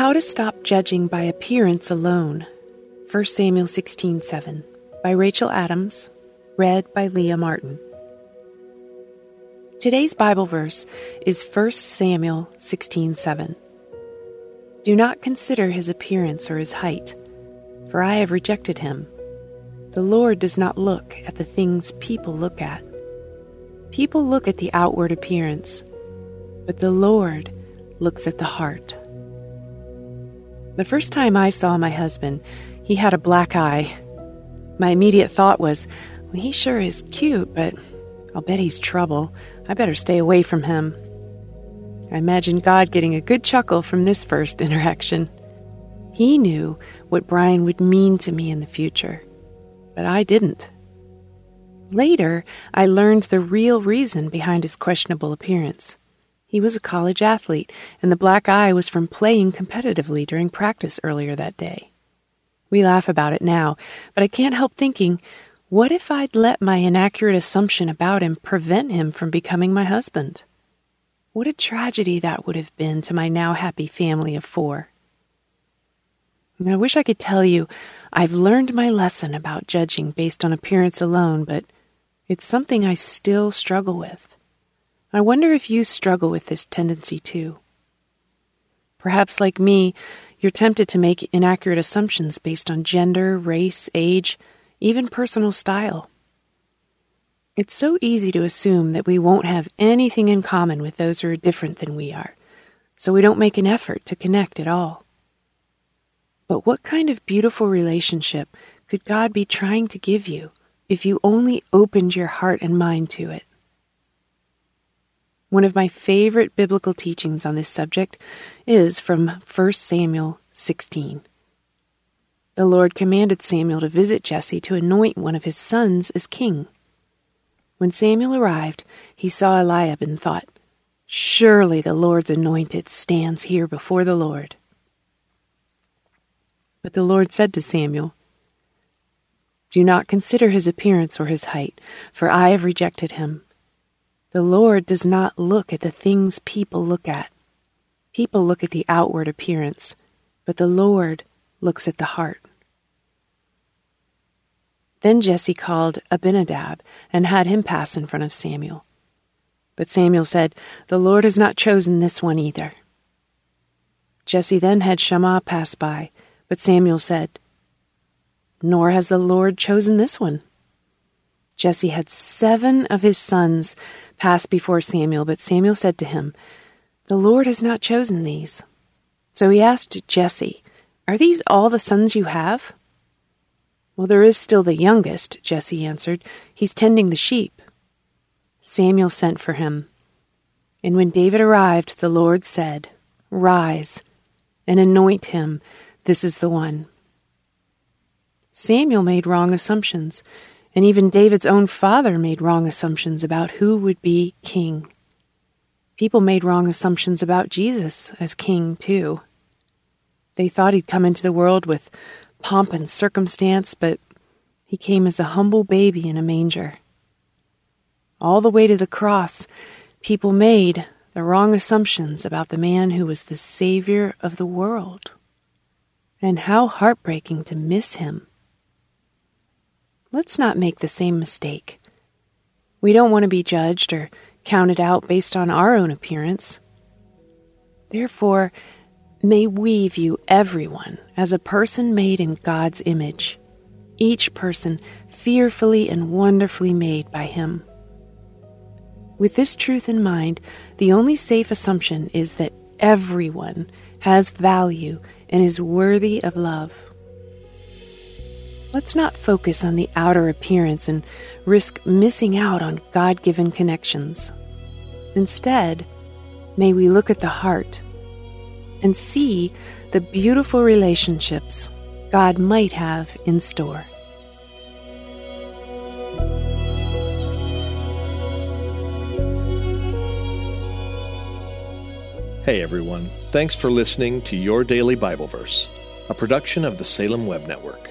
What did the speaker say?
How to Stop Judging by Appearance Alone. 1 Samuel 16:7 by Rachel Adams, read by Leah Martin. Today's Bible verse is 1 Samuel 16:7. Do not consider his appearance or his height, for I have rejected him. The Lord does not look at the things people look at. People look at the outward appearance, but the Lord looks at the heart. The first time I saw my husband, he had a black eye. My immediate thought was, well, he sure is cute, but I'll bet he's trouble. I better stay away from him. I imagined God getting a good chuckle from this first interaction. He knew what Brian would mean to me in the future, but I didn't. Later, I learned the real reason behind his questionable appearance. He was a college athlete, and the black eye was from playing competitively during practice earlier that day. We laugh about it now, but I can't help thinking what if I'd let my inaccurate assumption about him prevent him from becoming my husband? What a tragedy that would have been to my now happy family of four. I wish I could tell you I've learned my lesson about judging based on appearance alone, but it's something I still struggle with. I wonder if you struggle with this tendency too. Perhaps, like me, you're tempted to make inaccurate assumptions based on gender, race, age, even personal style. It's so easy to assume that we won't have anything in common with those who are different than we are, so we don't make an effort to connect at all. But what kind of beautiful relationship could God be trying to give you if you only opened your heart and mind to it? One of my favorite biblical teachings on this subject is from 1 Samuel 16. The Lord commanded Samuel to visit Jesse to anoint one of his sons as king. When Samuel arrived, he saw Eliab and thought, Surely the Lord's anointed stands here before the Lord. But the Lord said to Samuel, Do not consider his appearance or his height, for I have rejected him. The Lord does not look at the things people look at. People look at the outward appearance, but the Lord looks at the heart. Then Jesse called Abinadab and had him pass in front of Samuel. But Samuel said, The Lord has not chosen this one either. Jesse then had Shammah pass by, but Samuel said, Nor has the Lord chosen this one. Jesse had seven of his sons pass before Samuel, but Samuel said to him, The Lord has not chosen these. So he asked Jesse, Are these all the sons you have? Well, there is still the youngest, Jesse answered. He's tending the sheep. Samuel sent for him. And when David arrived, the Lord said, Rise and anoint him. This is the one. Samuel made wrong assumptions and even David's own father made wrong assumptions about who would be king. People made wrong assumptions about Jesus as king, too. They thought he'd come into the world with pomp and circumstance, but he came as a humble baby in a manger. All the way to the cross, people made the wrong assumptions about the man who was the Savior of the world. And how heartbreaking to miss him. Let's not make the same mistake. We don't want to be judged or counted out based on our own appearance. Therefore, may we view everyone as a person made in God's image, each person fearfully and wonderfully made by Him. With this truth in mind, the only safe assumption is that everyone has value and is worthy of love. Let's not focus on the outer appearance and risk missing out on God given connections. Instead, may we look at the heart and see the beautiful relationships God might have in store. Hey everyone, thanks for listening to Your Daily Bible Verse, a production of the Salem Web Network.